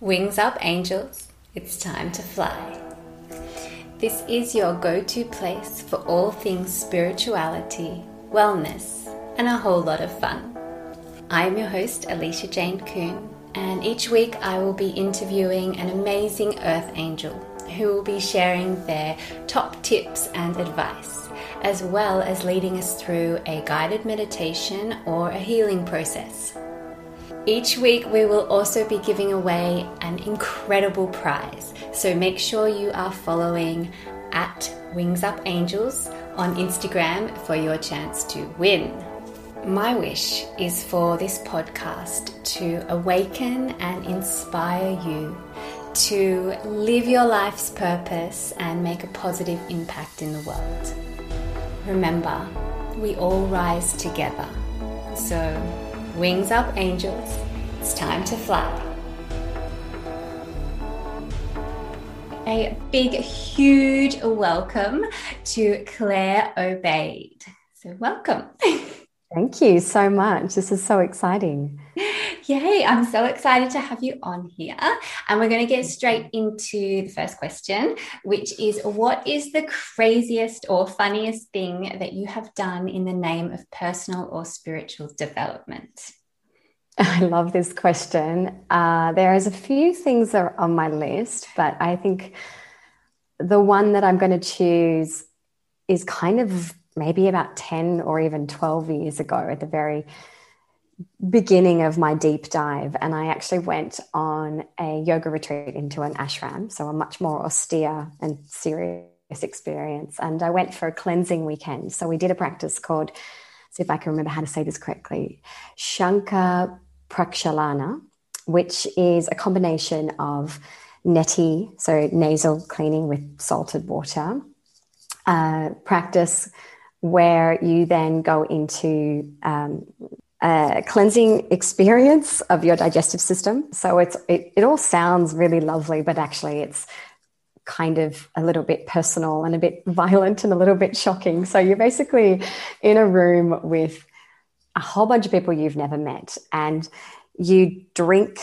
Wings up, angels. It's time to fly. This is your go to place for all things spirituality, wellness, and a whole lot of fun. I am your host, Alicia Jane Kuhn, and each week I will be interviewing an amazing earth angel who will be sharing their top tips and advice, as well as leading us through a guided meditation or a healing process. Each week, we will also be giving away an incredible prize, so make sure you are following at Wings Up Angels on Instagram for your chance to win. My wish is for this podcast to awaken and inspire you to live your life's purpose and make a positive impact in the world. Remember, we all rise together. So, wings up, angels. It's time to fly. A big, huge welcome to Claire Obaid. So, welcome. Thank you so much. This is so exciting. Yay, I'm so excited to have you on here. And we're going to get straight into the first question, which is what is the craziest or funniest thing that you have done in the name of personal or spiritual development? I love this question. Uh, there is a few things that are on my list, but I think the one that I'm going to choose is kind of maybe about 10 or even 12 years ago at the very beginning of my deep dive. And I actually went on a yoga retreat into an ashram, so a much more austere and serious experience. And I went for a cleansing weekend. So we did a practice called, see if I can remember how to say this correctly, Shankha Prakshalana, which is a combination of neti, so nasal cleaning with salted water, uh, practice where you then go into um, a cleansing experience of your digestive system. So it's it, it all sounds really lovely, but actually it's kind of a little bit personal and a bit violent and a little bit shocking. So you're basically in a room with a whole bunch of people you've never met and you drink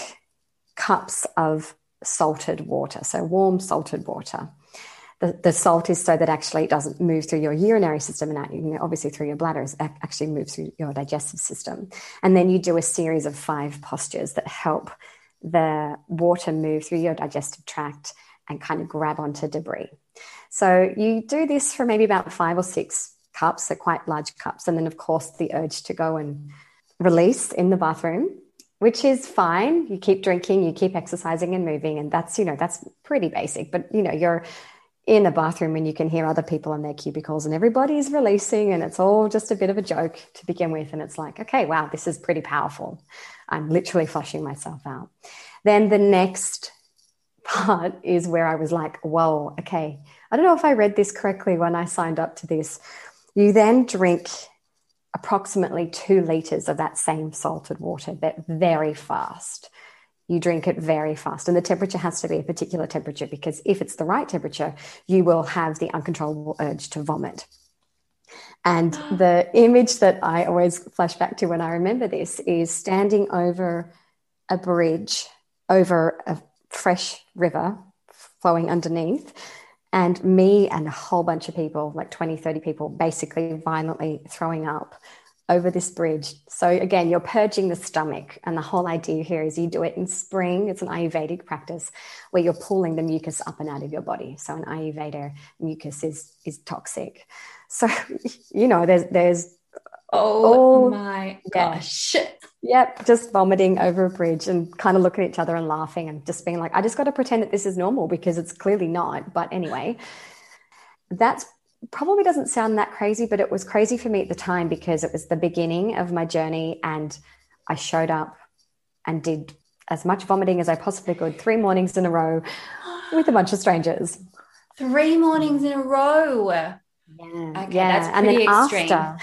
cups of salted water, so warm salted water the, the salt is so that actually it doesn't move through your urinary system and you know, obviously through your bladder, it actually moves through your digestive system. And then you do a series of five postures that help the water move through your digestive tract and kind of grab onto debris. So you do this for maybe about five or six cups, so quite large cups. And then, of course, the urge to go and release in the bathroom which is fine. You keep drinking, you keep exercising and moving, and that's you know that's pretty basic. But you know you're in a bathroom and you can hear other people in their cubicles and everybody's releasing and it's all just a bit of a joke to begin with. And it's like okay wow this is pretty powerful. I'm literally flushing myself out. Then the next part is where i was like whoa okay. I don't know if i read this correctly when i signed up to this. You then drink approximately two liters of that same salted water but very fast you drink it very fast. And the temperature has to be a particular temperature because if it's the right temperature, you will have the uncontrollable urge to vomit. And the image that I always flash back to when I remember this is standing over a bridge over a fresh river flowing underneath and me and a whole bunch of people like 20 30 people basically violently throwing up over this bridge. So again, you're purging the stomach. And the whole idea here is you do it in spring. It's an Ayurvedic practice where you're pulling the mucus up and out of your body. So in Ayurveda, mucus is is toxic. So, you know, there's there's Oh my gosh. Yeah. Yep, just vomiting over a bridge and kind of looking at each other and laughing and just being like, I just got to pretend that this is normal because it's clearly not. But anyway, that's probably doesn't sound that crazy, but it was crazy for me at the time because it was the beginning of my journey. And I showed up and did as much vomiting as I possibly could, three mornings in a row with a bunch of strangers. Three mornings in a row. Yeah. Okay, yeah. and then extreme. after,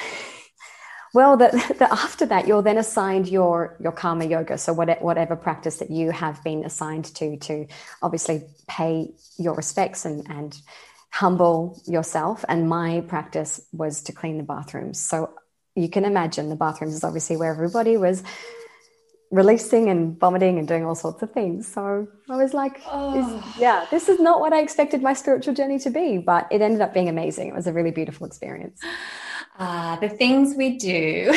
well, the, the, after that, you're then assigned your your karma yoga. So whatever, whatever practice that you have been assigned to, to obviously pay your respects and and humble yourself. And my practice was to clean the bathrooms. So you can imagine the bathrooms is obviously where everybody was releasing and vomiting and doing all sorts of things. So I was like, oh. yeah, this is not what I expected my spiritual journey to be, but it ended up being amazing. It was a really beautiful experience. Ah, uh, the things we do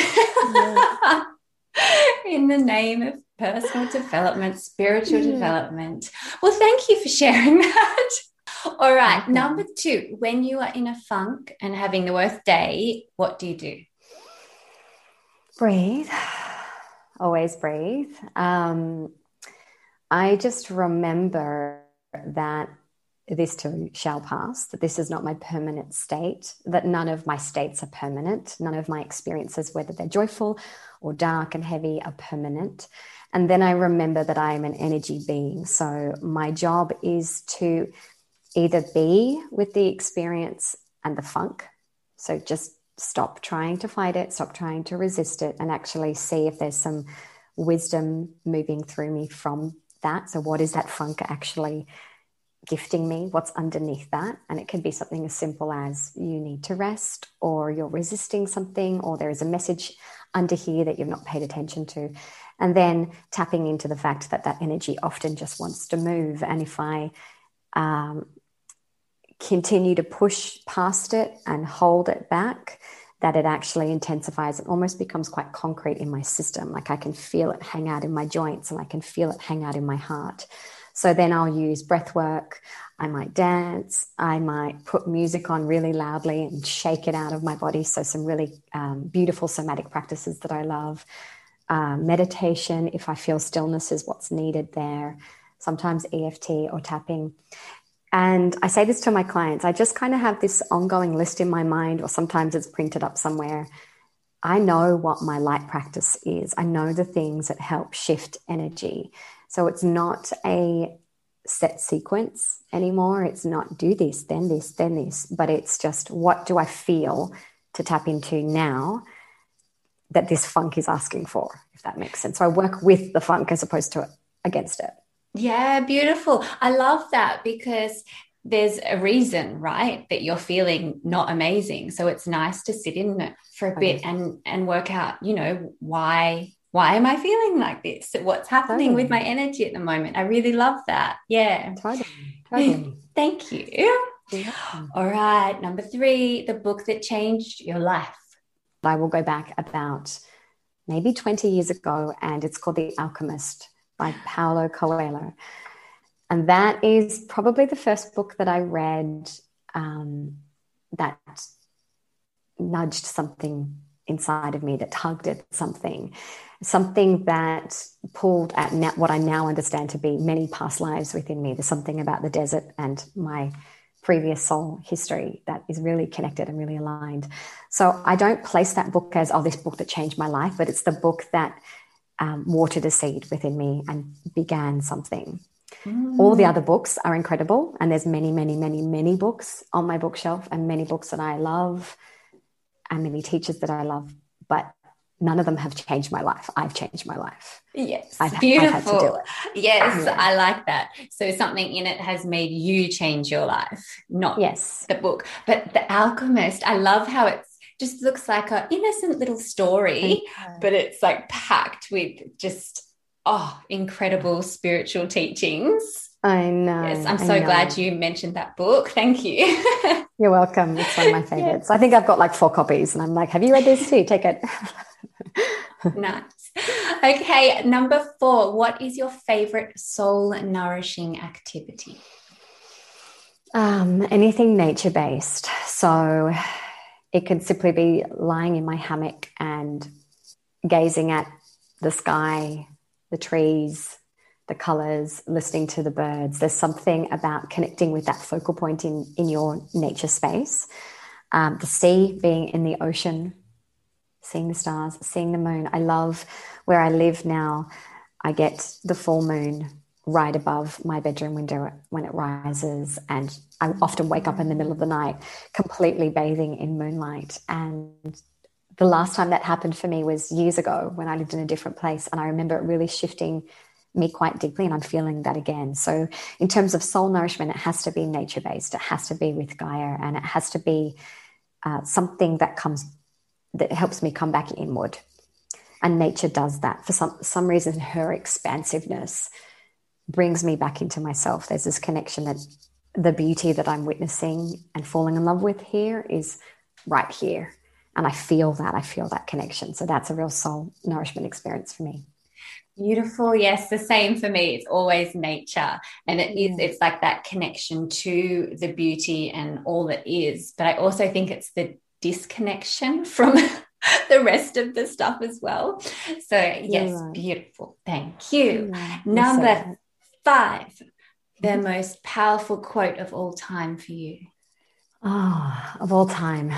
yeah. in the name of personal development, spiritual yeah. development. Well, thank you for sharing that. All right, number two, when you are in a funk and having the worst day, what do you do? Breathe always breathe. Um, I just remember that this too shall pass, that this is not my permanent state, that none of my states are permanent, none of my experiences, whether they're joyful or dark and heavy, are permanent. And then I remember that I am an energy being. So my job is to either be with the experience and the funk. So just stop trying to fight it, stop trying to resist it, and actually see if there's some wisdom moving through me from that. So, what is that funk actually gifting me? What's underneath that? And it can be something as simple as you need to rest, or you're resisting something, or there is a message under here that you've not paid attention to. And then tapping into the fact that that energy often just wants to move. And if I um, continue to push past it and hold it back, that it actually intensifies and almost becomes quite concrete in my system. Like I can feel it hang out in my joints and I can feel it hang out in my heart. So then I'll use breath work. I might dance. I might put music on really loudly and shake it out of my body. So, some really um, beautiful somatic practices that I love. Uh, meditation, if I feel stillness is what's needed there. Sometimes EFT or tapping. And I say this to my clients I just kind of have this ongoing list in my mind, or sometimes it's printed up somewhere. I know what my light practice is, I know the things that help shift energy. So it's not a set sequence anymore. It's not do this, then this, then this, but it's just what do I feel to tap into now that this funk is asking for, if that makes sense. So I work with the funk as opposed to against it. Yeah, beautiful. I love that because there's a reason, right, that you're feeling not amazing. So it's nice to sit in it for a bit and and work out, you know, why why am I feeling like this? What's happening totally. with my energy at the moment? I really love that. Yeah. Totally. totally. Thank you. Yeah. All right. Number three, the book that changed your life. I will go back about maybe 20 years ago, and it's called The Alchemist by Paulo Coelho. And that is probably the first book that I read um, that nudged something inside of me, that tugged at something, something that pulled at what I now understand to be many past lives within me. There's something about the desert and my previous soul history that is really connected and really aligned. So I don't place that book as, oh, this book that changed my life, but it's the book that um, watered a seed within me and began something. Mm. All the other books are incredible, and there's many, many, many, many books on my bookshelf, and many books that I love, and many teachers that I love, but none of them have changed my life. I've changed my life. Yes, I've, beautiful. I've yes, yeah. I like that. So something in it has made you change your life, not yes the book, but the Alchemist. I love how it's just looks like a innocent little story, but it's like packed with just oh incredible spiritual teachings. I know. Yes, I'm so glad you mentioned that book. Thank you. You're welcome. It's one of my favorites. I think I've got like four copies, and I'm like, have you read this too? Take it. nice. Okay, number four. What is your favorite soul nourishing activity? Um, anything nature based. So it could simply be lying in my hammock and gazing at the sky, the trees, the colors, listening to the birds. There's something about connecting with that focal point in, in your nature space. Um, the sea, being in the ocean, seeing the stars, seeing the moon. I love where I live now. I get the full moon right above my bedroom window when it rises. And I often wake up in the middle of the night completely bathing in moonlight. And the last time that happened for me was years ago when I lived in a different place. And I remember it really shifting me quite deeply. And I'm feeling that again. So, in terms of soul nourishment, it has to be nature based, it has to be with Gaia, and it has to be uh, something that comes that helps me come back inward And nature does that for some, some reason. Her expansiveness brings me back into myself. There's this connection that the beauty that I'm witnessing and falling in love with here is right here. And I feel that. I feel that connection. So that's a real soul nourishment experience for me. Beautiful. Yes, the same for me. It's always nature. And it is, mm. it's like that connection to the beauty and all that is. But I also think it's the disconnection from the rest of the stuff as well. So, yes, right. beautiful. Thank you. Number five, the mm-hmm. most powerful quote of all time for you. Oh, of all time.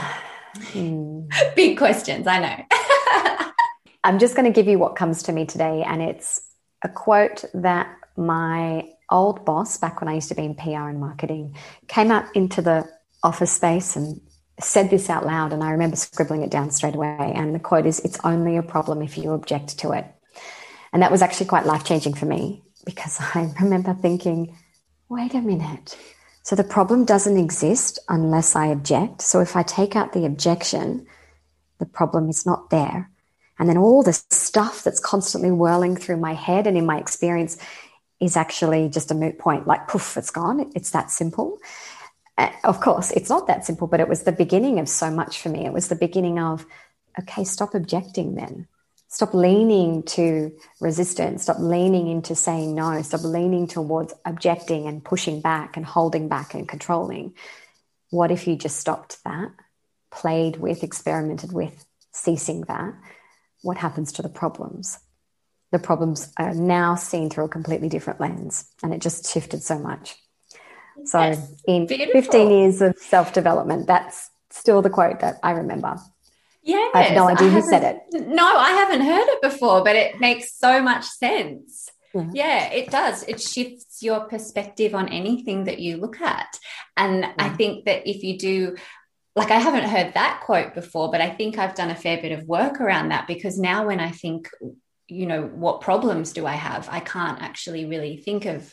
Hmm. Big questions, I know. I'm just going to give you what comes to me today, and it's a quote that my old boss, back when I used to be in PR and marketing, came out into the office space and said this out loud. And I remember scribbling it down straight away. And the quote is, It's only a problem if you object to it. And that was actually quite life changing for me because I remember thinking, wait a minute. So the problem doesn't exist unless I object. So if I take out the objection, the problem is not there. And then all the stuff that's constantly whirling through my head and in my experience is actually just a moot point. Like, poof, it's gone. It's that simple. Uh, of course, it's not that simple, but it was the beginning of so much for me. It was the beginning of, okay, stop objecting then. Stop leaning to resistance. Stop leaning into saying no. Stop leaning towards objecting and pushing back and holding back and controlling. What if you just stopped that, played with, experimented with ceasing that? What happens to the problems? The problems are now seen through a completely different lens, and it just shifted so much. So, in beautiful. 15 years of self development, that's still the quote that I remember. Yeah, I have no idea who said it. No, I haven't heard it before, but it makes so much sense. Yeah. yeah. it does. It shifts your perspective on anything that you look at. And yeah. I think that if you do, like, I haven't heard that quote before, but I think I've done a fair bit of work around that because now when I think, you know, what problems do I have, I can't actually really think of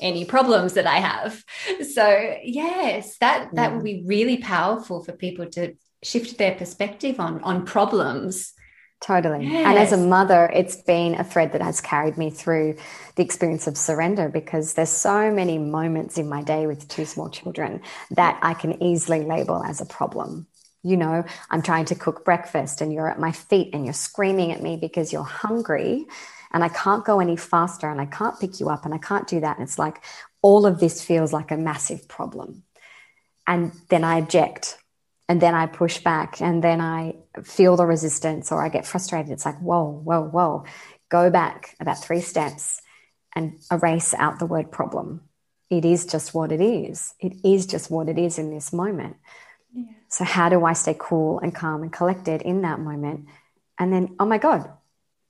any problems that I have. So yes, that that yeah. would be really powerful for people to shift their perspective on on problems. Totally. Yes. And as a mother, it's been a thread that has carried me through the experience of surrender because there's so many moments in my day with two small children that I can easily label as a problem. You know, I'm trying to cook breakfast and you're at my feet and you're screaming at me because you're hungry and I can't go any faster and I can't pick you up and I can't do that. And it's like all of this feels like a massive problem. And then I object and then I push back and then I feel the resistance or I get frustrated. It's like, whoa, whoa, whoa. Go back about three steps and erase out the word problem. It is just what it is. It is just what it is in this moment. Yeah. So, how do I stay cool and calm and collected in that moment? And then, oh my God,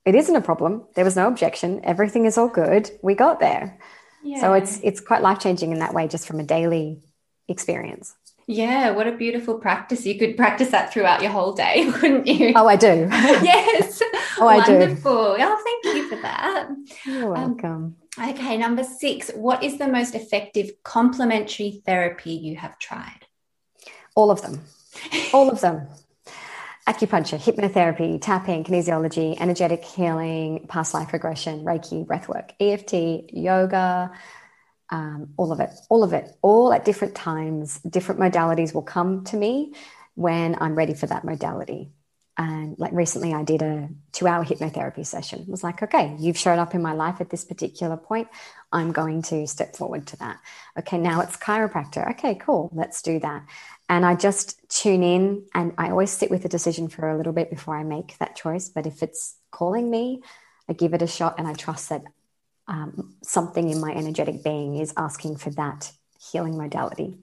it isn't a problem. There was no objection. Everything is all good. We got there. Yeah. So it's it's quite life changing in that way, just from a daily experience. Yeah, what a beautiful practice. You could practice that throughout your whole day, couldn't you? Oh, I do. yes. oh, I do. Wonderful. Oh, thank you for that. You're um, welcome. Um, okay, number six. What is the most effective complementary therapy you have tried? All of them. All of them acupuncture, hypnotherapy, tapping, kinesiology, energetic healing, past life regression, Reiki, breathwork, EFT, yoga, um, all of it, all of it, all at different times. Different modalities will come to me when I'm ready for that modality. And like recently, I did a two hour hypnotherapy session. Was like, okay, you've shown up in my life at this particular point. I'm going to step forward to that. Okay, now it's chiropractor. Okay, cool. Let's do that. And I just tune in and I always sit with the decision for a little bit before I make that choice. But if it's calling me, I give it a shot and I trust that um, something in my energetic being is asking for that healing modality.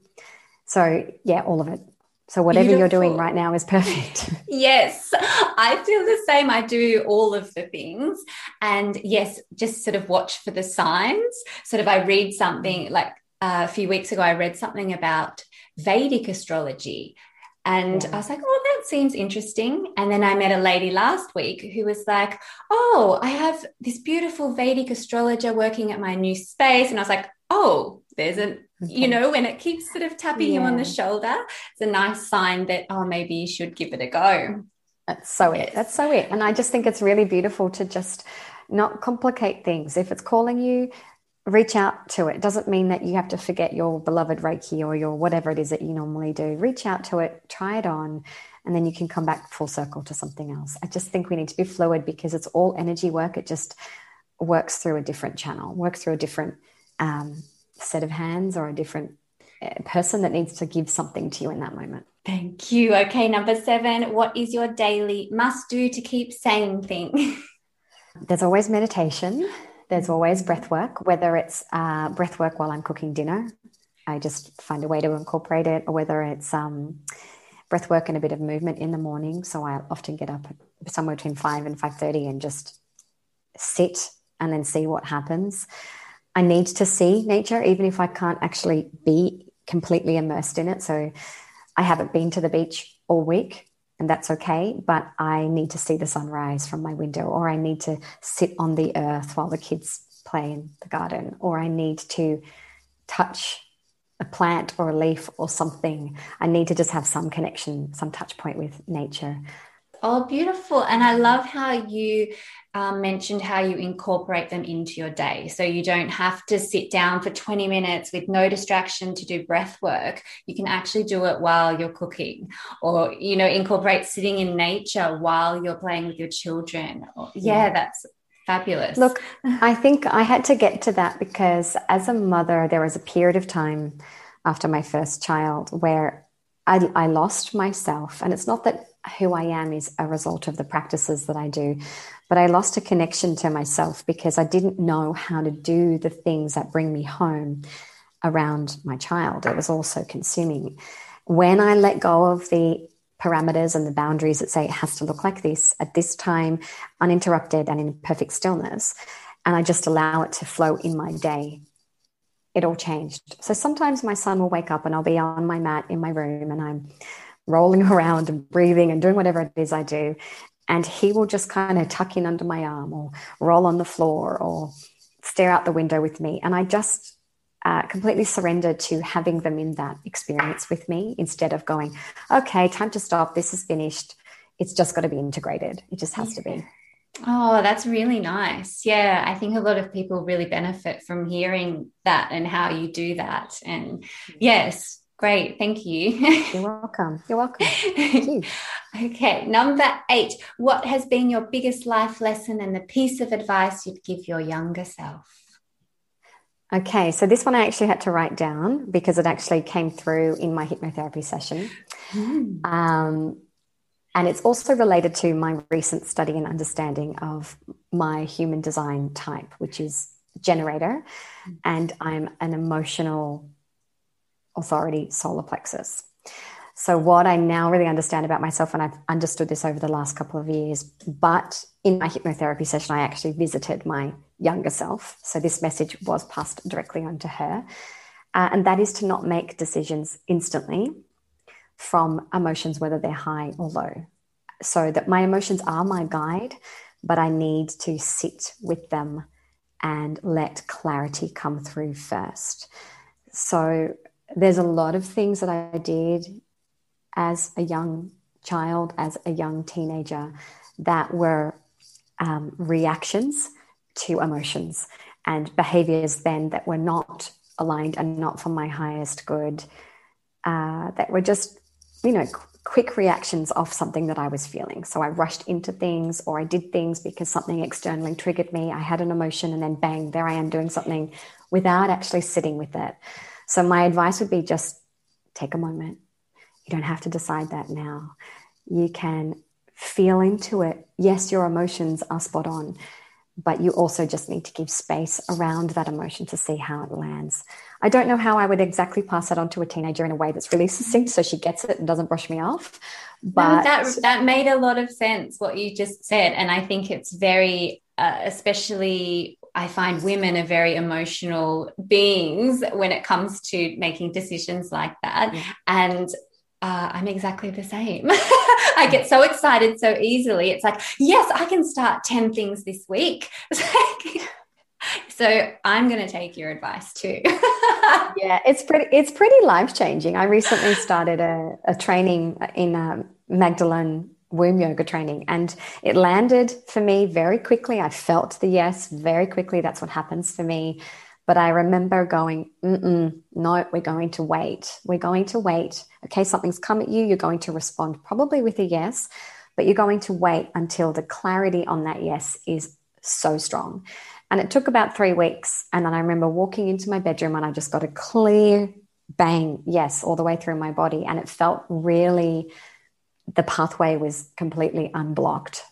So, yeah, all of it. So, whatever Beautiful. you're doing right now is perfect. yes, I feel the same. I do all of the things. And yes, just sort of watch for the signs. Sort of, I read something like uh, a few weeks ago, I read something about Vedic astrology. And yeah. I was like, oh, that seems interesting. And then I met a lady last week who was like, oh, I have this beautiful Vedic astrologer working at my new space. And I was like, oh, there's a, you know, when it keeps sort of tapping yeah. him on the shoulder, it's a nice sign that, oh, maybe you should give it a go. That's so it. That's so it. And I just think it's really beautiful to just not complicate things. If it's calling you, reach out to it. it. Doesn't mean that you have to forget your beloved Reiki or your whatever it is that you normally do. Reach out to it, try it on, and then you can come back full circle to something else. I just think we need to be fluid because it's all energy work. It just works through a different channel, works through a different um, set of hands or a different uh, person that needs to give something to you in that moment. Thank you. Okay, number seven. What is your daily must do to keep sane thing? There's always meditation. There's always breath work, whether it's uh, breath work while I'm cooking dinner. I just find a way to incorporate it, or whether it's um, breath work and a bit of movement in the morning. So I often get up somewhere between five and five thirty and just sit and then see what happens. I need to see nature, even if I can't actually be completely immersed in it. So I haven't been to the beach all week, and that's okay, but I need to see the sunrise from my window, or I need to sit on the earth while the kids play in the garden, or I need to touch a plant or a leaf or something. I need to just have some connection, some touch point with nature. Oh, beautiful. And I love how you um, mentioned how you incorporate them into your day. So you don't have to sit down for 20 minutes with no distraction to do breath work. You can actually do it while you're cooking or, you know, incorporate sitting in nature while you're playing with your children. Yeah, that's fabulous. Look, I think I had to get to that because as a mother, there was a period of time after my first child where I, I lost myself. And it's not that who I am is a result of the practices that I do. But I lost a connection to myself because I didn't know how to do the things that bring me home around my child. It was also consuming. When I let go of the parameters and the boundaries that say it has to look like this at this time, uninterrupted and in perfect stillness, and I just allow it to flow in my day, it all changed. So sometimes my son will wake up and I'll be on my mat in my room and I'm rolling around and breathing and doing whatever it is I do. And he will just kind of tuck in under my arm or roll on the floor or stare out the window with me. And I just uh, completely surrender to having them in that experience with me instead of going, okay, time to stop. This is finished. It's just got to be integrated. It just has to be. Oh, that's really nice. Yeah, I think a lot of people really benefit from hearing that and how you do that. And yes, Great, thank you. You're welcome. You're welcome. You. okay, number eight. What has been your biggest life lesson and the piece of advice you'd give your younger self? Okay, so this one I actually had to write down because it actually came through in my hypnotherapy session. Mm. Um, and it's also related to my recent study and understanding of my human design type, which is generator. Mm. And I'm an emotional authority solar plexus. So, what I now really understand about myself, and I've understood this over the last couple of years, but in my hypnotherapy session, I actually visited my younger self. So, this message was passed directly onto her. Uh, and that is to not make decisions instantly from emotions, whether they're high or low. So, that my emotions are my guide, but I need to sit with them and let clarity come through first. So, there's a lot of things that I did as a young child, as a young teenager, that were um, reactions to emotions and behaviors then that were not aligned and not for my highest good, uh, that were just, you know, quick reactions off something that I was feeling. So I rushed into things or I did things because something externally triggered me. I had an emotion and then bang, there I am doing something without actually sitting with it. So, my advice would be just take a moment. You don't have to decide that now. You can feel into it. Yes, your emotions are spot on, but you also just need to give space around that emotion to see how it lands. I don't know how I would exactly pass that on to a teenager in a way that's really succinct so she gets it and doesn't brush me off. But no, that that made a lot of sense what you just said, and I think it's very, uh, especially I find women are very emotional beings when it comes to making decisions like that. Yeah. And uh, I'm exactly the same. I get so excited so easily. It's like, yes, I can start 10 things this week. so I'm going to take your advice too. yeah, it's pretty, it's pretty life changing. I recently started a, a training in um, Magdalene womb yoga training. And it landed for me very quickly. I felt the yes very quickly. That's what happens for me. But I remember going, mm no, we're going to wait. We're going to wait. Okay, something's come at you. You're going to respond probably with a yes, but you're going to wait until the clarity on that yes is so strong. And it took about three weeks. And then I remember walking into my bedroom and I just got a clear bang, yes, all the way through my body. And it felt really, the pathway was completely unblocked.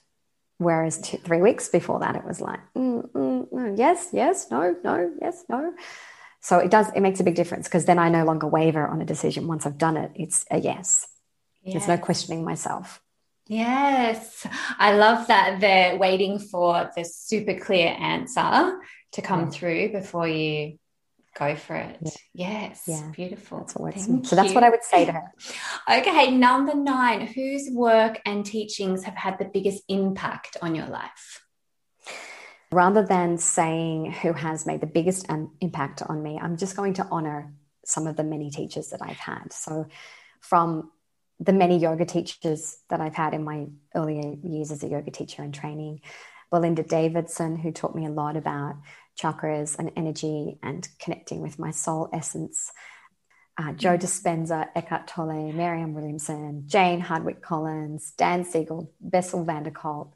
Whereas two, three weeks before that, it was like, mm, mm, mm, yes, yes, no, no, yes, no. So it does, it makes a big difference because then I no longer waver on a decision. Once I've done it, it's a yes. yes. There's no questioning myself. Yes, I love that they're waiting for the super clear answer to come yeah. through before you go for it. Yeah. Yes, yeah. beautiful. That's so that's what I would say to her. okay, number nine, whose work and teachings have had the biggest impact on your life? Rather than saying who has made the biggest um, impact on me, I'm just going to honor some of the many teachers that I've had. So, from the many yoga teachers that I've had in my earlier years as a yoga teacher and training. Belinda Davidson, who taught me a lot about chakras and energy and connecting with my soul essence. Uh, Joe Dispenza, Eckhart Tolle, Marianne Williamson, Jane Hardwick Collins, Dan Siegel, Bessel van der Kolk,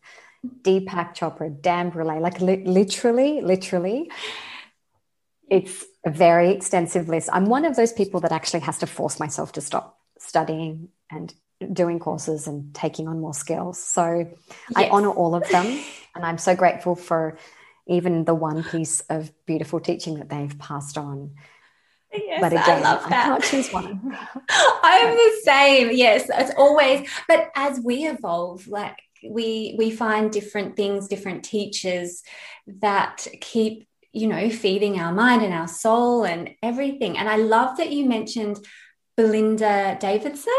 Deepak Chopra, Dan Brule, like li- literally, literally, it's a very extensive list. I'm one of those people that actually has to force myself to stop studying and doing courses and taking on more skills. So yes. I honor all of them. And I'm so grateful for even the one piece of beautiful teaching that they've passed on. Yes, but again, I. I can't choose one. I'm the same. Yes, it's always. But as we evolve, like we we find different things, different teachers that keep you know feeding our mind and our soul and everything. And I love that you mentioned Belinda Davidson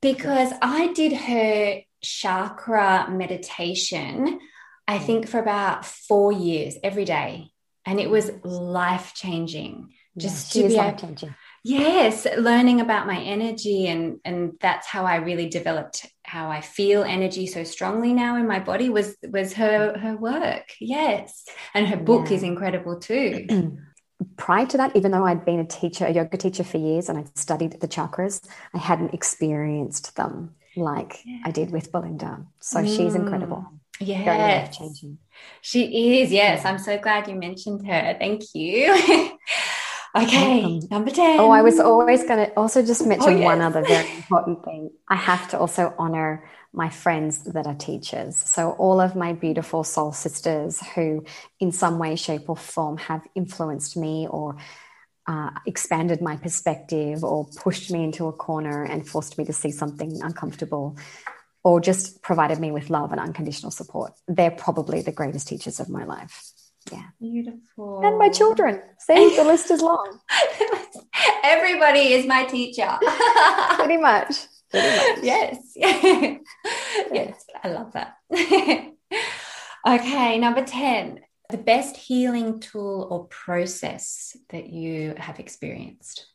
because I did her chakra meditation, I mm. think for about four years every day. And it was life changing. Just yeah, to be life changing. Yes, learning about my energy and and that's how I really developed how I feel energy so strongly now in my body was was her her work. Yes. And her book yeah. is incredible too. prior to that, even though I'd been a teacher, a yoga teacher for years, and I'd studied the chakras, I hadn't experienced them like yeah. I did with Belinda. So mm. she's incredible. Yes. changing. She is. Yes. I'm so glad you mentioned her. Thank you. okay. Um, number 10. Oh, I was always going to also just mention oh, yes. one other very important thing. I have to also honor my friends that are teachers. So, all of my beautiful soul sisters who, in some way, shape, or form, have influenced me or uh, expanded my perspective or pushed me into a corner and forced me to see something uncomfortable or just provided me with love and unconditional support. They're probably the greatest teachers of my life. Yeah. Beautiful. And my children. See, the list is long. Everybody is my teacher. Pretty much. yes. yes. I love that. okay, number 10. The best healing tool or process that you have experienced?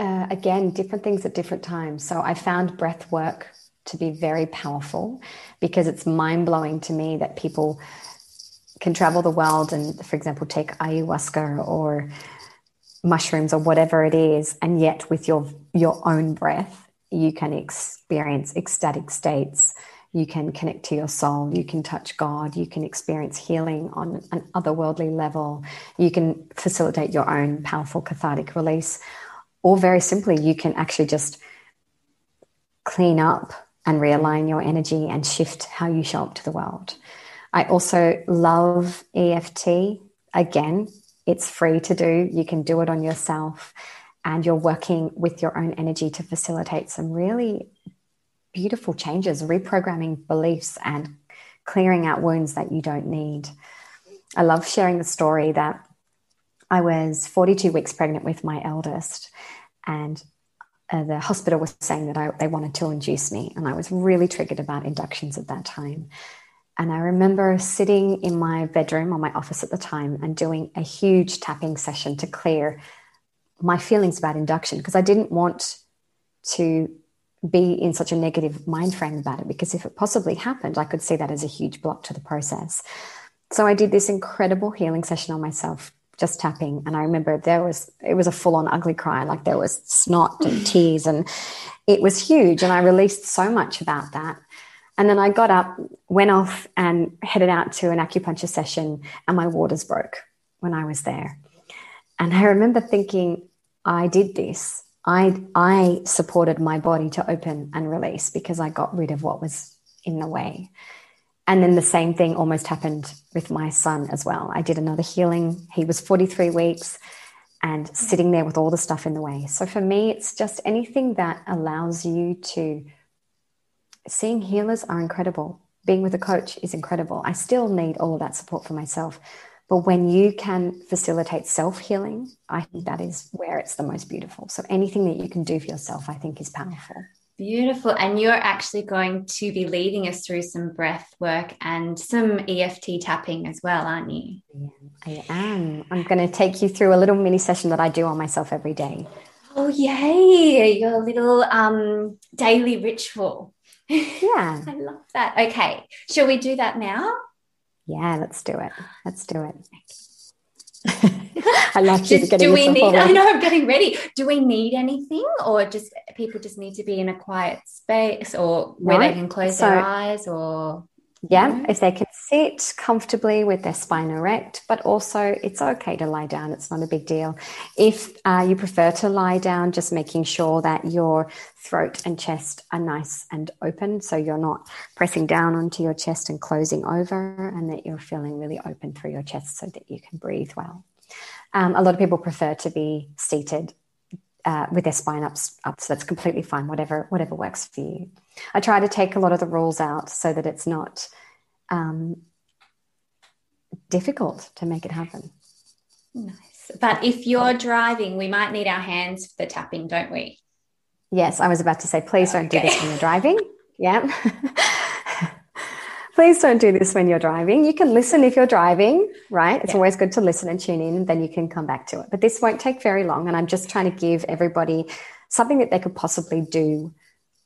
Uh, again, different things at different times. So I found breath work to be very powerful because it's mind blowing to me that people can travel the world and, for example, take ayahuasca or mushrooms or whatever it is and yet with your your own breath you can experience ecstatic states. You can connect to your soul. You can touch god. You can experience healing on an otherworldly level. You can facilitate your own powerful cathartic release or very simply you can actually just clean up and realign your energy and shift how you show up to the world i also love eft again it's free to do. You can do it on yourself, and you're working with your own energy to facilitate some really beautiful changes, reprogramming beliefs and clearing out wounds that you don't need. I love sharing the story that I was 42 weeks pregnant with my eldest, and uh, the hospital was saying that I, they wanted to induce me, and I was really triggered about inductions at that time. And I remember sitting in my bedroom or my office at the time and doing a huge tapping session to clear my feelings about induction because I didn't want to be in such a negative mind frame about it because if it possibly happened, I could see that as a huge block to the process. So I did this incredible healing session on myself, just tapping. And I remember there was, it was a full on ugly cry, like there was snot and mm. tears, and it was huge. And I released so much about that. And then I got up, went off, and headed out to an acupuncture session, and my waters broke when I was there. And I remember thinking, I did this. I, I supported my body to open and release because I got rid of what was in the way. And then the same thing almost happened with my son as well. I did another healing. He was 43 weeks and hmm. sitting there with all the stuff in the way. So for me, it's just anything that allows you to. Seeing healers are incredible. Being with a coach is incredible. I still need all of that support for myself. But when you can facilitate self healing, I think that is where it's the most beautiful. So anything that you can do for yourself, I think, is powerful. Beautiful. And you're actually going to be leading us through some breath work and some EFT tapping as well, aren't you? I am. I'm going to take you through a little mini session that I do on myself every day. Oh, yay. Your little um, daily ritual. Yeah. I love that. Okay. Shall we do that now? Yeah, let's do it. Let's do it. I like just, do we need I know I'm getting ready. Do we need anything or just people just need to be in a quiet space or where they can close so, their eyes or yeah, if they can sit comfortably with their spine erect, but also it's okay to lie down. It's not a big deal. If uh, you prefer to lie down, just making sure that your throat and chest are nice and open. So you're not pressing down onto your chest and closing over, and that you're feeling really open through your chest so that you can breathe well. Um, a lot of people prefer to be seated uh, with their spine up, up, so that's completely fine. Whatever, whatever works for you. I try to take a lot of the rules out so that it's not um, difficult to make it happen. Nice. But if you're driving, we might need our hands for the tapping, don't we? Yes, I was about to say, please don't do this when you're driving. Yeah. Please don't do this when you're driving. You can listen if you're driving, right? It's yeah. always good to listen and tune in, and then you can come back to it. But this won't take very long. And I'm just trying to give everybody something that they could possibly do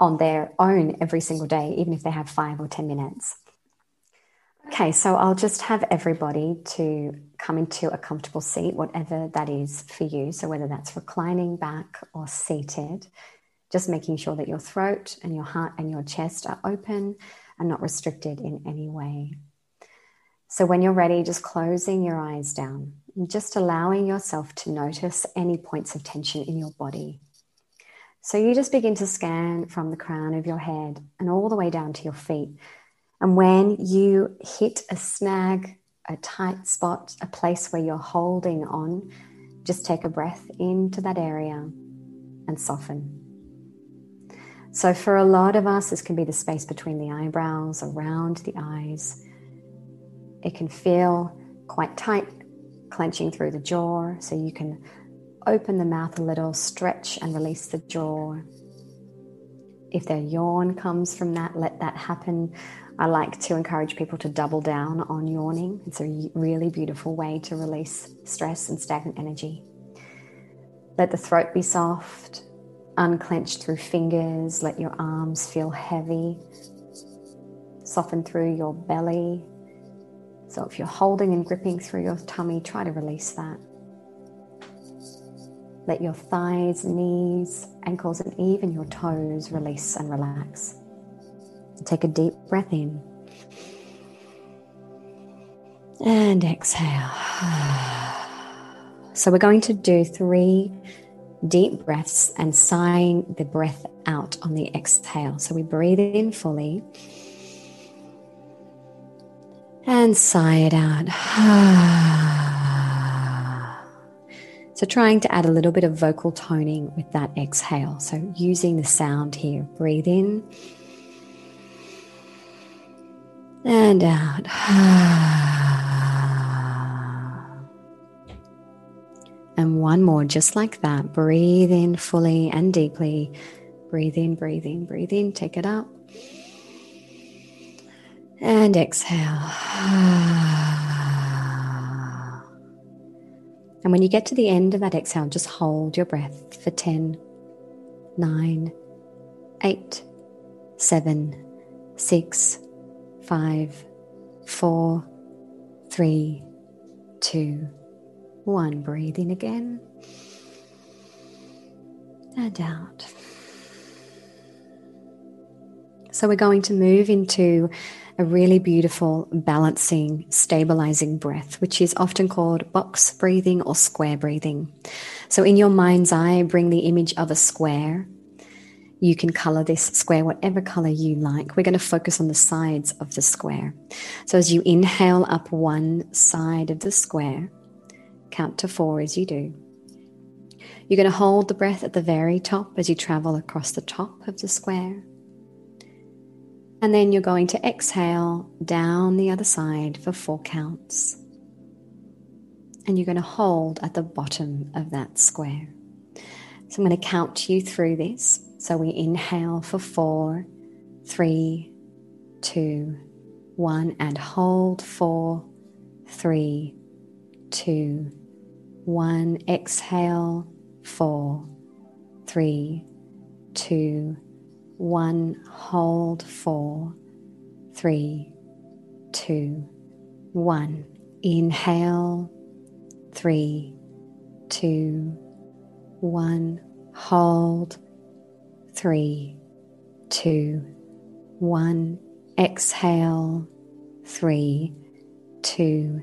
on their own every single day, even if they have five or 10 minutes. Okay, so I'll just have everybody to come into a comfortable seat, whatever that is for you. So, whether that's reclining back or seated, just making sure that your throat and your heart and your chest are open and not restricted in any way. So, when you're ready, just closing your eyes down and just allowing yourself to notice any points of tension in your body. So, you just begin to scan from the crown of your head and all the way down to your feet and when you hit a snag, a tight spot, a place where you're holding on, just take a breath into that area and soften. So, for a lot of us, this can be the space between the eyebrows, around the eyes. It can feel quite tight, clenching through the jaw. So, you can open the mouth a little, stretch and release the jaw. If their yawn comes from that, let that happen. I like to encourage people to double down on yawning. It's a really beautiful way to release stress and stagnant energy. Let the throat be soft, unclench through fingers, let your arms feel heavy, soften through your belly. So if you're holding and gripping through your tummy, try to release that. Let your thighs, knees, ankles, and even your toes release and relax. Take a deep breath in and exhale. So, we're going to do three deep breaths and sighing the breath out on the exhale. So, we breathe in fully and sigh it out. So, trying to add a little bit of vocal toning with that exhale. So, using the sound here. Breathe in and out. And one more, just like that. Breathe in fully and deeply. Breathe in, breathe in, breathe in. Take it up. And exhale. And when you get to the end of that exhale, just hold your breath for 10, 9, eight, seven, six, five, four, three, two, one. breathing again and out. So we're going to move into a really beautiful, balancing, stabilizing breath, which is often called box breathing or square breathing. So, in your mind's eye, bring the image of a square. You can color this square whatever color you like. We're going to focus on the sides of the square. So, as you inhale up one side of the square, count to four as you do. You're going to hold the breath at the very top as you travel across the top of the square. And then you're going to exhale down the other side for four counts. And you're going to hold at the bottom of that square. So I'm going to count you through this. So we inhale for four, three, two, one, and hold four, three, two, one. Exhale, four, three, two, one, hold four, three, two, one. Inhale, three, two, one. Hold, three, two, one. Exhale, three, two,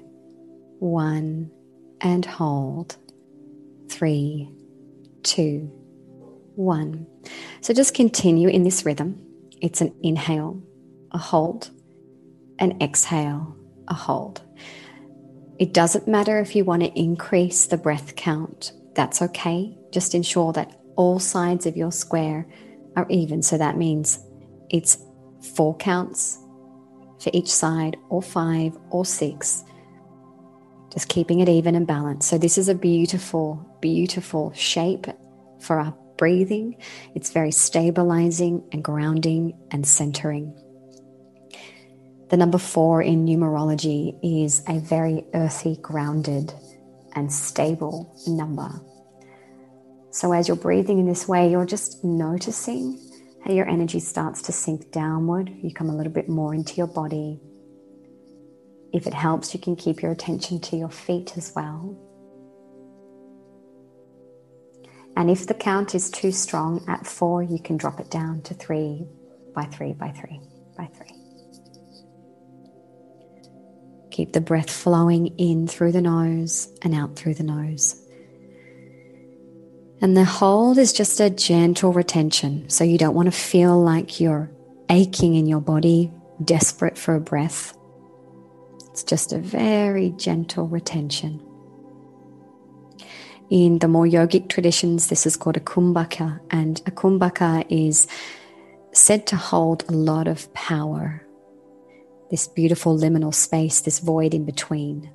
one. And hold, three, two, one. So just continue in this rhythm. It's an inhale, a hold, an exhale, a hold. It doesn't matter if you want to increase the breath count, that's okay. Just ensure that all sides of your square are even. So that means it's four counts for each side, or five, or six. Just keeping it even and balanced. So, this is a beautiful, beautiful shape for our breathing. It's very stabilizing and grounding and centering. The number four in numerology is a very earthy, grounded, and stable number. So, as you're breathing in this way, you're just noticing how your energy starts to sink downward. You come a little bit more into your body. If it helps, you can keep your attention to your feet as well. And if the count is too strong at four, you can drop it down to three by three by three by three. Keep the breath flowing in through the nose and out through the nose. And the hold is just a gentle retention. So you don't want to feel like you're aching in your body, desperate for a breath. It's just a very gentle retention. In the more yogic traditions, this is called a kumbhaka, and a kumbhaka is said to hold a lot of power, this beautiful liminal space, this void in between.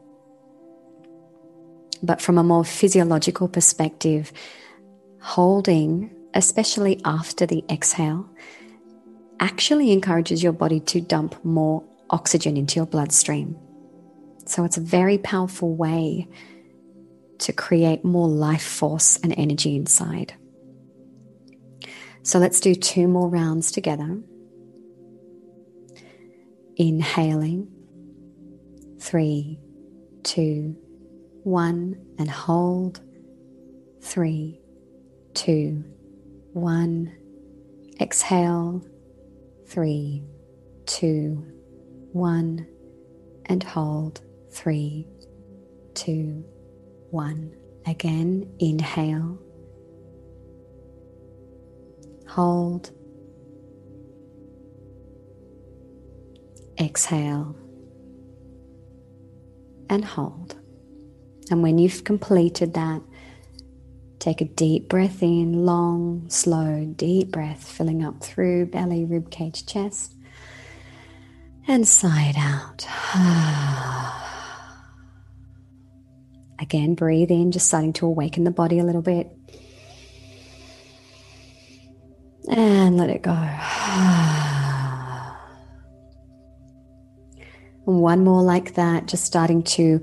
But from a more physiological perspective, holding, especially after the exhale, actually encourages your body to dump more oxygen into your bloodstream. So it's a very powerful way to create more life force and energy inside. So let's do two more rounds together. Inhaling, three, two, one, and hold, three, two, one. Exhale, three, two, one, and hold, three, two, one. Again, inhale, hold, exhale, and hold. And when you've completed that, take a deep breath in, long, slow, deep breath, filling up through belly, rib cage, chest, and side out. Ah. Again, breathe in, just starting to awaken the body a little bit. And let it go. One more like that, just starting to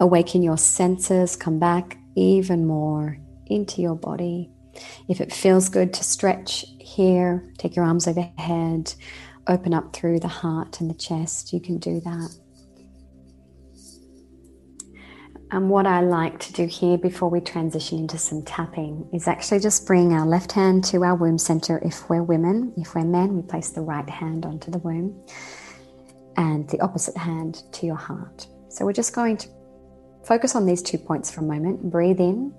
awaken your senses, come back even more into your body. If it feels good to stretch here, take your arms overhead, open up through the heart and the chest, you can do that. And what I like to do here before we transition into some tapping is actually just bring our left hand to our womb center if we're women. If we're men, we place the right hand onto the womb and the opposite hand to your heart. So we're just going to focus on these two points for a moment. Breathe in,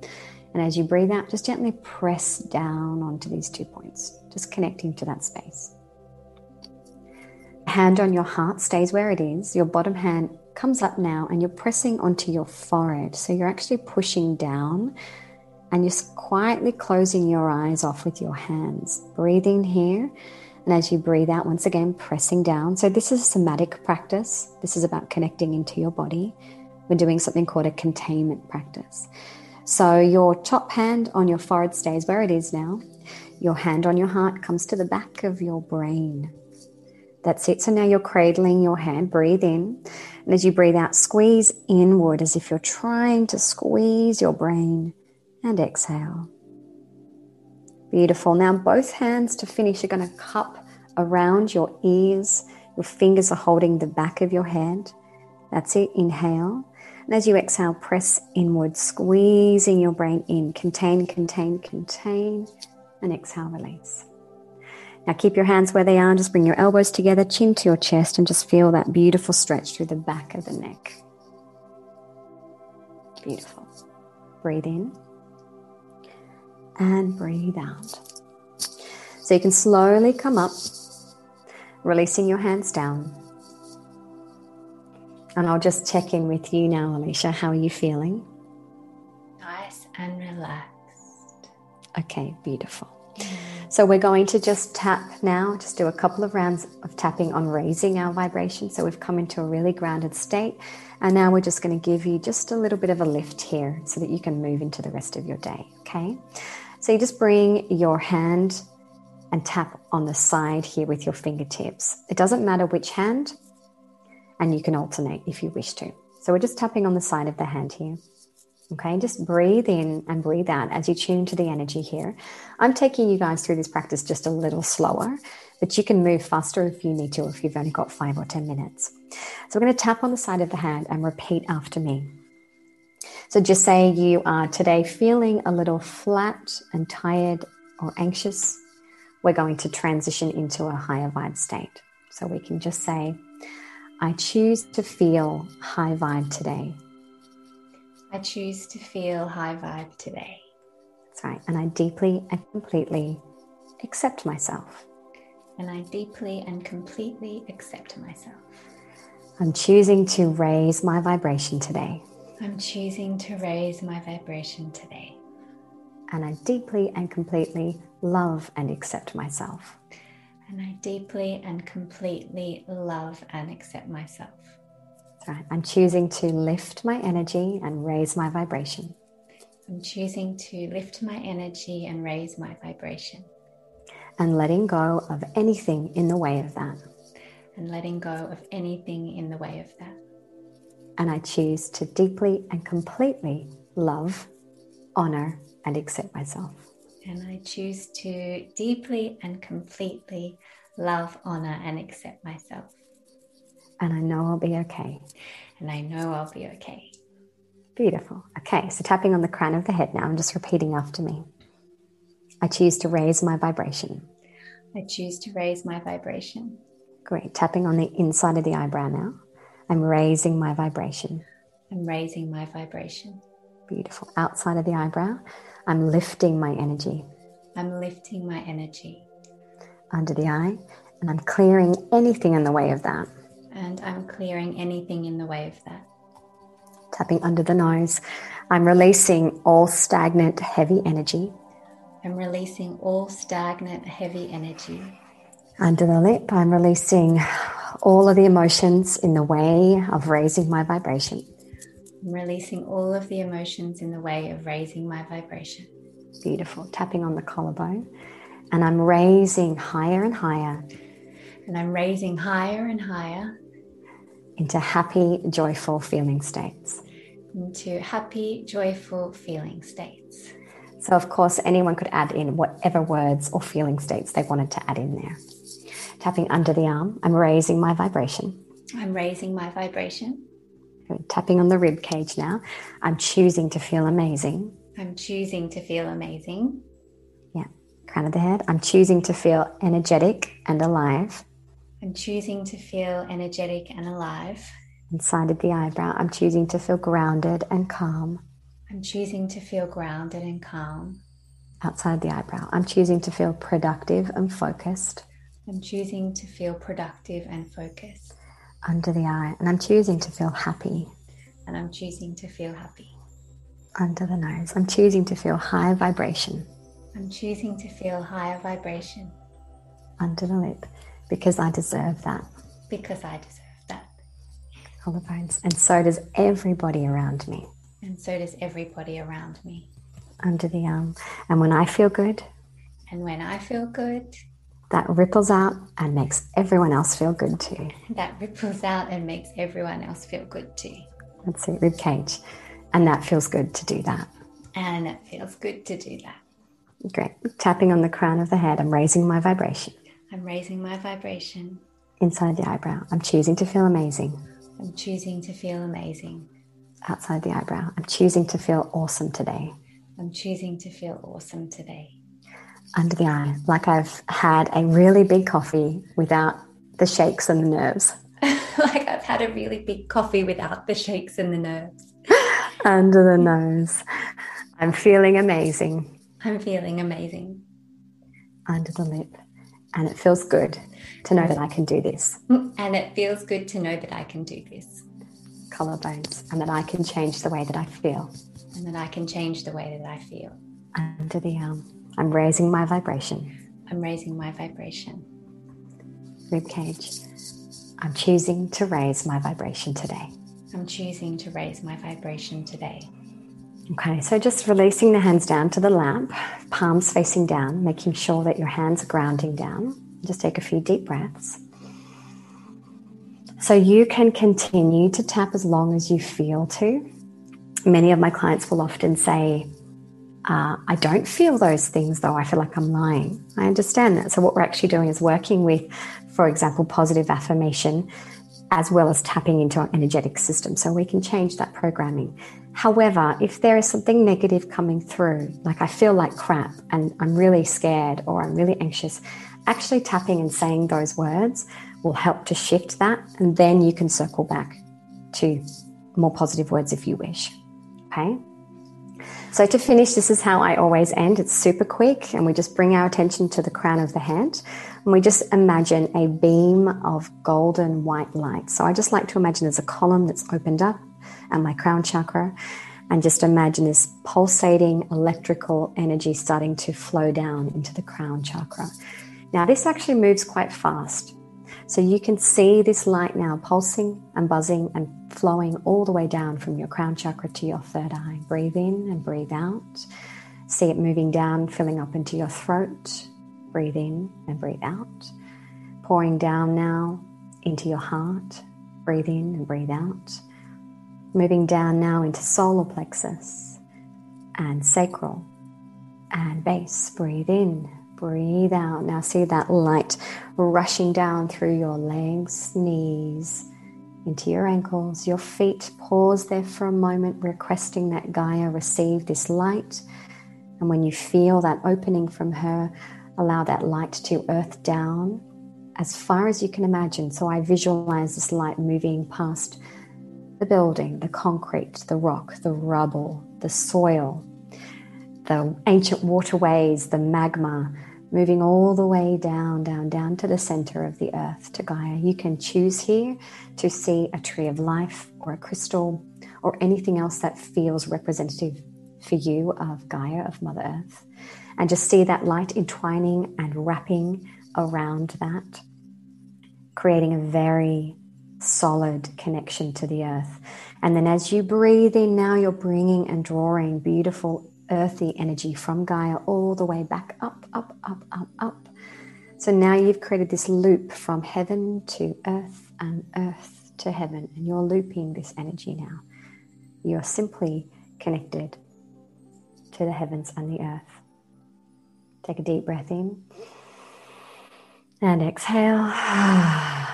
and as you breathe out, just gently press down onto these two points, just connecting to that space. Hand on your heart stays where it is. Your bottom hand comes up now and you're pressing onto your forehead. So you're actually pushing down and you're quietly closing your eyes off with your hands. Breathing here. And as you breathe out, once again, pressing down. So this is a somatic practice. This is about connecting into your body. We're doing something called a containment practice. So your top hand on your forehead stays where it is now. Your hand on your heart comes to the back of your brain. That's it. So now you're cradling your hand. Breathe in. And as you breathe out, squeeze inward as if you're trying to squeeze your brain. And exhale. Beautiful. Now, both hands to finish are going to cup around your ears. Your fingers are holding the back of your head. That's it. Inhale. And as you exhale, press inward, squeezing your brain in. Contain, contain, contain. And exhale, release. Now keep your hands where they are. Just bring your elbows together, chin to your chest, and just feel that beautiful stretch through the back of the neck. Beautiful. Breathe in and breathe out. So you can slowly come up, releasing your hands down. And I'll just check in with you now, Alicia. How are you feeling? Nice and relaxed. Okay, beautiful. So we're going to just tap now, just do a couple of rounds of tapping on raising our vibration. So we've come into a really grounded state. And now we're just going to give you just a little bit of a lift here so that you can move into the rest of your day. Okay. So you just bring your hand and tap on the side here with your fingertips. It doesn't matter which hand, and you can alternate if you wish to. So we're just tapping on the side of the hand here. Okay, just breathe in and breathe out as you tune to the energy here. I'm taking you guys through this practice just a little slower, but you can move faster if you need to, if you've only got five or 10 minutes. So we're going to tap on the side of the hand and repeat after me. So just say you are today feeling a little flat and tired or anxious. We're going to transition into a higher vibe state. So we can just say, I choose to feel high vibe today. I choose to feel high vibe today. That's right. And I deeply and completely accept myself. And I deeply and completely accept myself. I'm choosing to raise my vibration today. I'm choosing to raise my vibration today. And I deeply and completely love and accept myself. And I deeply and completely love and accept myself. Right. I'm choosing to lift my energy and raise my vibration. I'm choosing to lift my energy and raise my vibration. And letting go of anything in the way of that. And letting go of anything in the way of that. And I choose to deeply and completely love, honor, and accept myself. And I choose to deeply and completely love, honor, and accept myself and I know I'll be okay. And I know I'll be okay. Beautiful. Okay, so tapping on the crown of the head now and just repeating after me. I choose to raise my vibration. I choose to raise my vibration. Great. Tapping on the inside of the eyebrow now. I'm raising my vibration. I'm raising my vibration. Beautiful. Outside of the eyebrow, I'm lifting my energy. I'm lifting my energy. Under the eye, and I'm clearing anything in the way of that and I'm clearing anything in the way of that. Tapping under the nose, I'm releasing all stagnant, heavy energy. I'm releasing all stagnant, heavy energy. Under the lip, I'm releasing all of the emotions in the way of raising my vibration. I'm releasing all of the emotions in the way of raising my vibration. Beautiful. Tapping on the collarbone. And I'm raising higher and higher. And I'm raising higher and higher into happy, joyful feeling states. Into happy, joyful feeling states. So, of course, anyone could add in whatever words or feeling states they wanted to add in there. Tapping under the arm, I'm raising my vibration. I'm raising my vibration. Tapping on the rib cage now. I'm choosing to feel amazing. I'm choosing to feel amazing. Yeah. Crown of the head. I'm choosing to feel energetic and alive. I'm choosing to feel energetic and alive. Inside of the eyebrow, I'm choosing to feel grounded and calm. I'm choosing to feel grounded and calm. Outside the eyebrow, I'm choosing to feel productive and focused. I'm choosing to feel productive and focused. Under the eye, and I'm choosing to feel happy. And I'm choosing to feel happy. Under the nose, I'm choosing to feel high vibration. I'm choosing to feel higher vibration. Under the lip, because I deserve that. Because I deserve that. Collarbones, and so does everybody around me. And so does everybody around me. Under the arm. And when I feel good, And when I feel good, that ripples out and makes everyone else feel good too. that ripples out and makes everyone else feel good too. That's it, rib cage. And that feels good to do that. And it feels good to do that. Great. Tapping on the crown of the head, I'm raising my vibration. I'm raising my vibration. Inside the eyebrow, I'm choosing to feel amazing. I'm choosing to feel amazing. Outside the eyebrow, I'm choosing to feel awesome today. I'm choosing to feel awesome today. Under the eye, like I've had a really big coffee without the shakes and the nerves. like I've had a really big coffee without the shakes and the nerves. Under the nose, I'm feeling amazing. I'm feeling amazing. Under the lip, and it feels good to know that I can do this. And it feels good to know that I can do this Collarbones, and that I can change the way that I feel. and that I can change the way that I feel. Under the arm, I'm raising my vibration. I'm raising my vibration. Rib cage, I'm choosing to raise my vibration today. I'm choosing to raise my vibration today. Okay, so just releasing the hands down to the lap, palms facing down, making sure that your hands are grounding down. Just take a few deep breaths. So you can continue to tap as long as you feel to. Many of my clients will often say, uh, I don't feel those things though. I feel like I'm lying. I understand that. So, what we're actually doing is working with, for example, positive affirmation as well as tapping into our energetic system so we can change that programming. However, if there is something negative coming through, like I feel like crap and I'm really scared or I'm really anxious, actually tapping and saying those words will help to shift that. And then you can circle back to more positive words if you wish. Okay. So to finish, this is how I always end. It's super quick, and we just bring our attention to the crown of the hand, and we just imagine a beam of golden white light. So I just like to imagine there's a column that's opened up, and my crown chakra, and just imagine this pulsating electrical energy starting to flow down into the crown chakra. Now, this actually moves quite fast. So you can see this light now pulsing and buzzing and flowing all the way down from your crown chakra to your third eye. Breathe in and breathe out. See it moving down, filling up into your throat. Breathe in and breathe out. Pouring down now into your heart. Breathe in and breathe out. Moving down now into solar plexus and sacral and base. Breathe in Breathe out. Now see that light rushing down through your legs, knees, into your ankles, your feet. Pause there for a moment, requesting that Gaia receive this light. And when you feel that opening from her, allow that light to earth down as far as you can imagine. So I visualize this light moving past the building, the concrete, the rock, the rubble, the soil, the ancient waterways, the magma, moving all the way down, down, down to the center of the earth, to Gaia. You can choose here to see a tree of life or a crystal or anything else that feels representative for you of Gaia, of Mother Earth. And just see that light entwining and wrapping around that, creating a very solid connection to the earth. And then as you breathe in, now you're bringing and drawing beautiful earthy energy from Gaia all the way back up, up, up, up, up. So now you've created this loop from heaven to earth and earth to heaven, and you're looping this energy now. You're simply connected to the heavens and the earth. Take a deep breath in and exhale.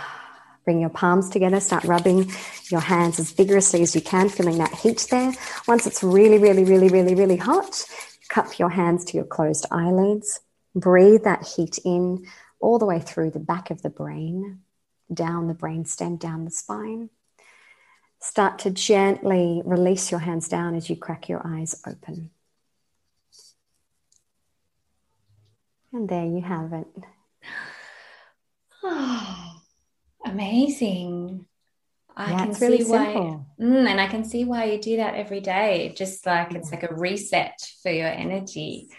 Bring your palms together, start rubbing your hands as vigorously as you can, feeling that heat there. Once it's really, really, really, really, really hot, cup your hands to your closed eyelids. Breathe that heat in all the way through the back of the brain, down the brain stem, down the spine. Start to gently release your hands down as you crack your eyes open. And there you have it. Oh. Amazing. I yeah, can see really why, mm, and I can see why you do that every day. Just like it's like a reset for your energy.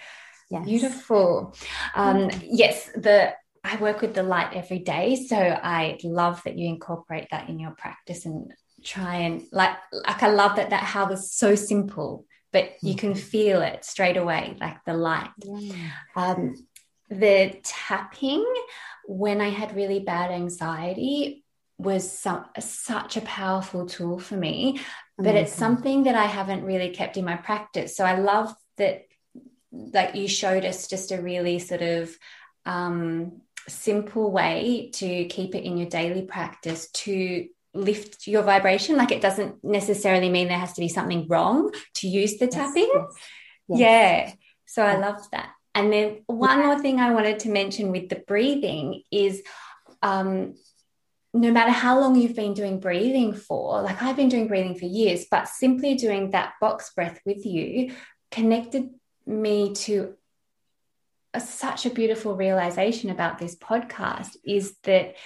Yes. Beautiful. Um, yes, the I work with the light every day, so I love that you incorporate that in your practice and try and like like I love that that how is so simple, but you can mm-hmm. feel it straight away, like the light. Yeah. Um, the tapping when I had really bad anxiety was some, such a powerful tool for me, but it's something that I haven't really kept in my practice. So I love that, that you showed us just a really sort of um, simple way to keep it in your daily practice to lift your vibration. Like it doesn't necessarily mean there has to be something wrong to use the tapping. Yes, yes. Yeah. So I love that. And then one more thing I wanted to mention with the breathing is um, no matter how long you've been doing breathing for, like I've been doing breathing for years, but simply doing that box breath with you connected me to a, such a beautiful realization about this podcast is that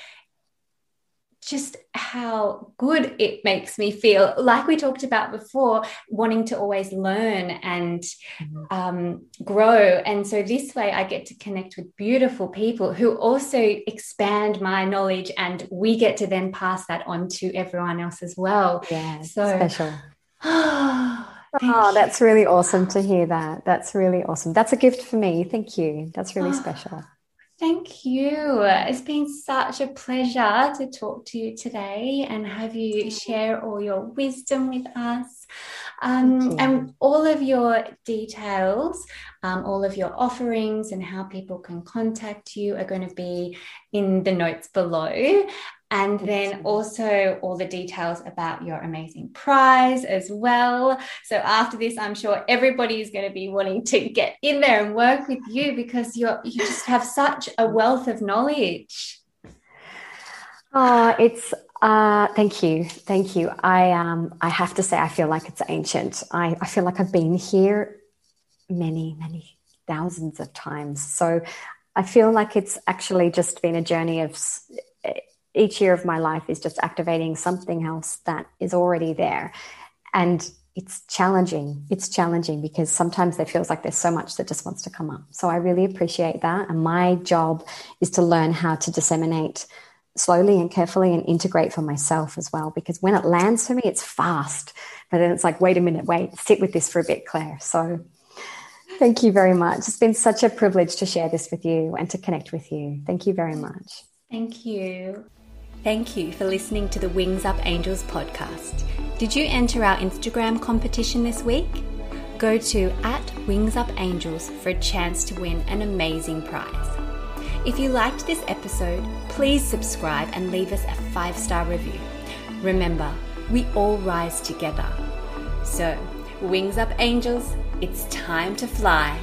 just how good it makes me feel. Like we talked about before, wanting to always learn and mm-hmm. um, grow. And so this way, I get to connect with beautiful people who also expand my knowledge, and we get to then pass that on to everyone else as well. Yeah, so special. oh, that's really awesome to hear that. That's really awesome. That's a gift for me. Thank you. That's really special. Thank you. It's been such a pleasure to talk to you today and have you share all your wisdom with us. Um, and all of your details, um, all of your offerings, and how people can contact you are going to be in the notes below. And then also all the details about your amazing prize as well. So after this, I'm sure everybody is going to be wanting to get in there and work with you because you're you just have such a wealth of knowledge. Oh, it's uh, thank you, thank you. I um, I have to say, I feel like it's ancient. I, I feel like I've been here many, many thousands of times. So I feel like it's actually just been a journey of each year of my life is just activating something else that is already there. And it's challenging. It's challenging because sometimes it feels like there's so much that just wants to come up. So I really appreciate that. And my job is to learn how to disseminate slowly and carefully and integrate for myself as well. Because when it lands for me, it's fast. But then it's like, wait a minute, wait, sit with this for a bit, Claire. So thank you very much. It's been such a privilege to share this with you and to connect with you. Thank you very much. Thank you. Thank you for listening to the Wings Up Angels podcast. Did you enter our Instagram competition this week? Go to at Wings Up Angels for a chance to win an amazing prize. If you liked this episode, please subscribe and leave us a five star review. Remember, we all rise together. So, Wings Up Angels, it's time to fly.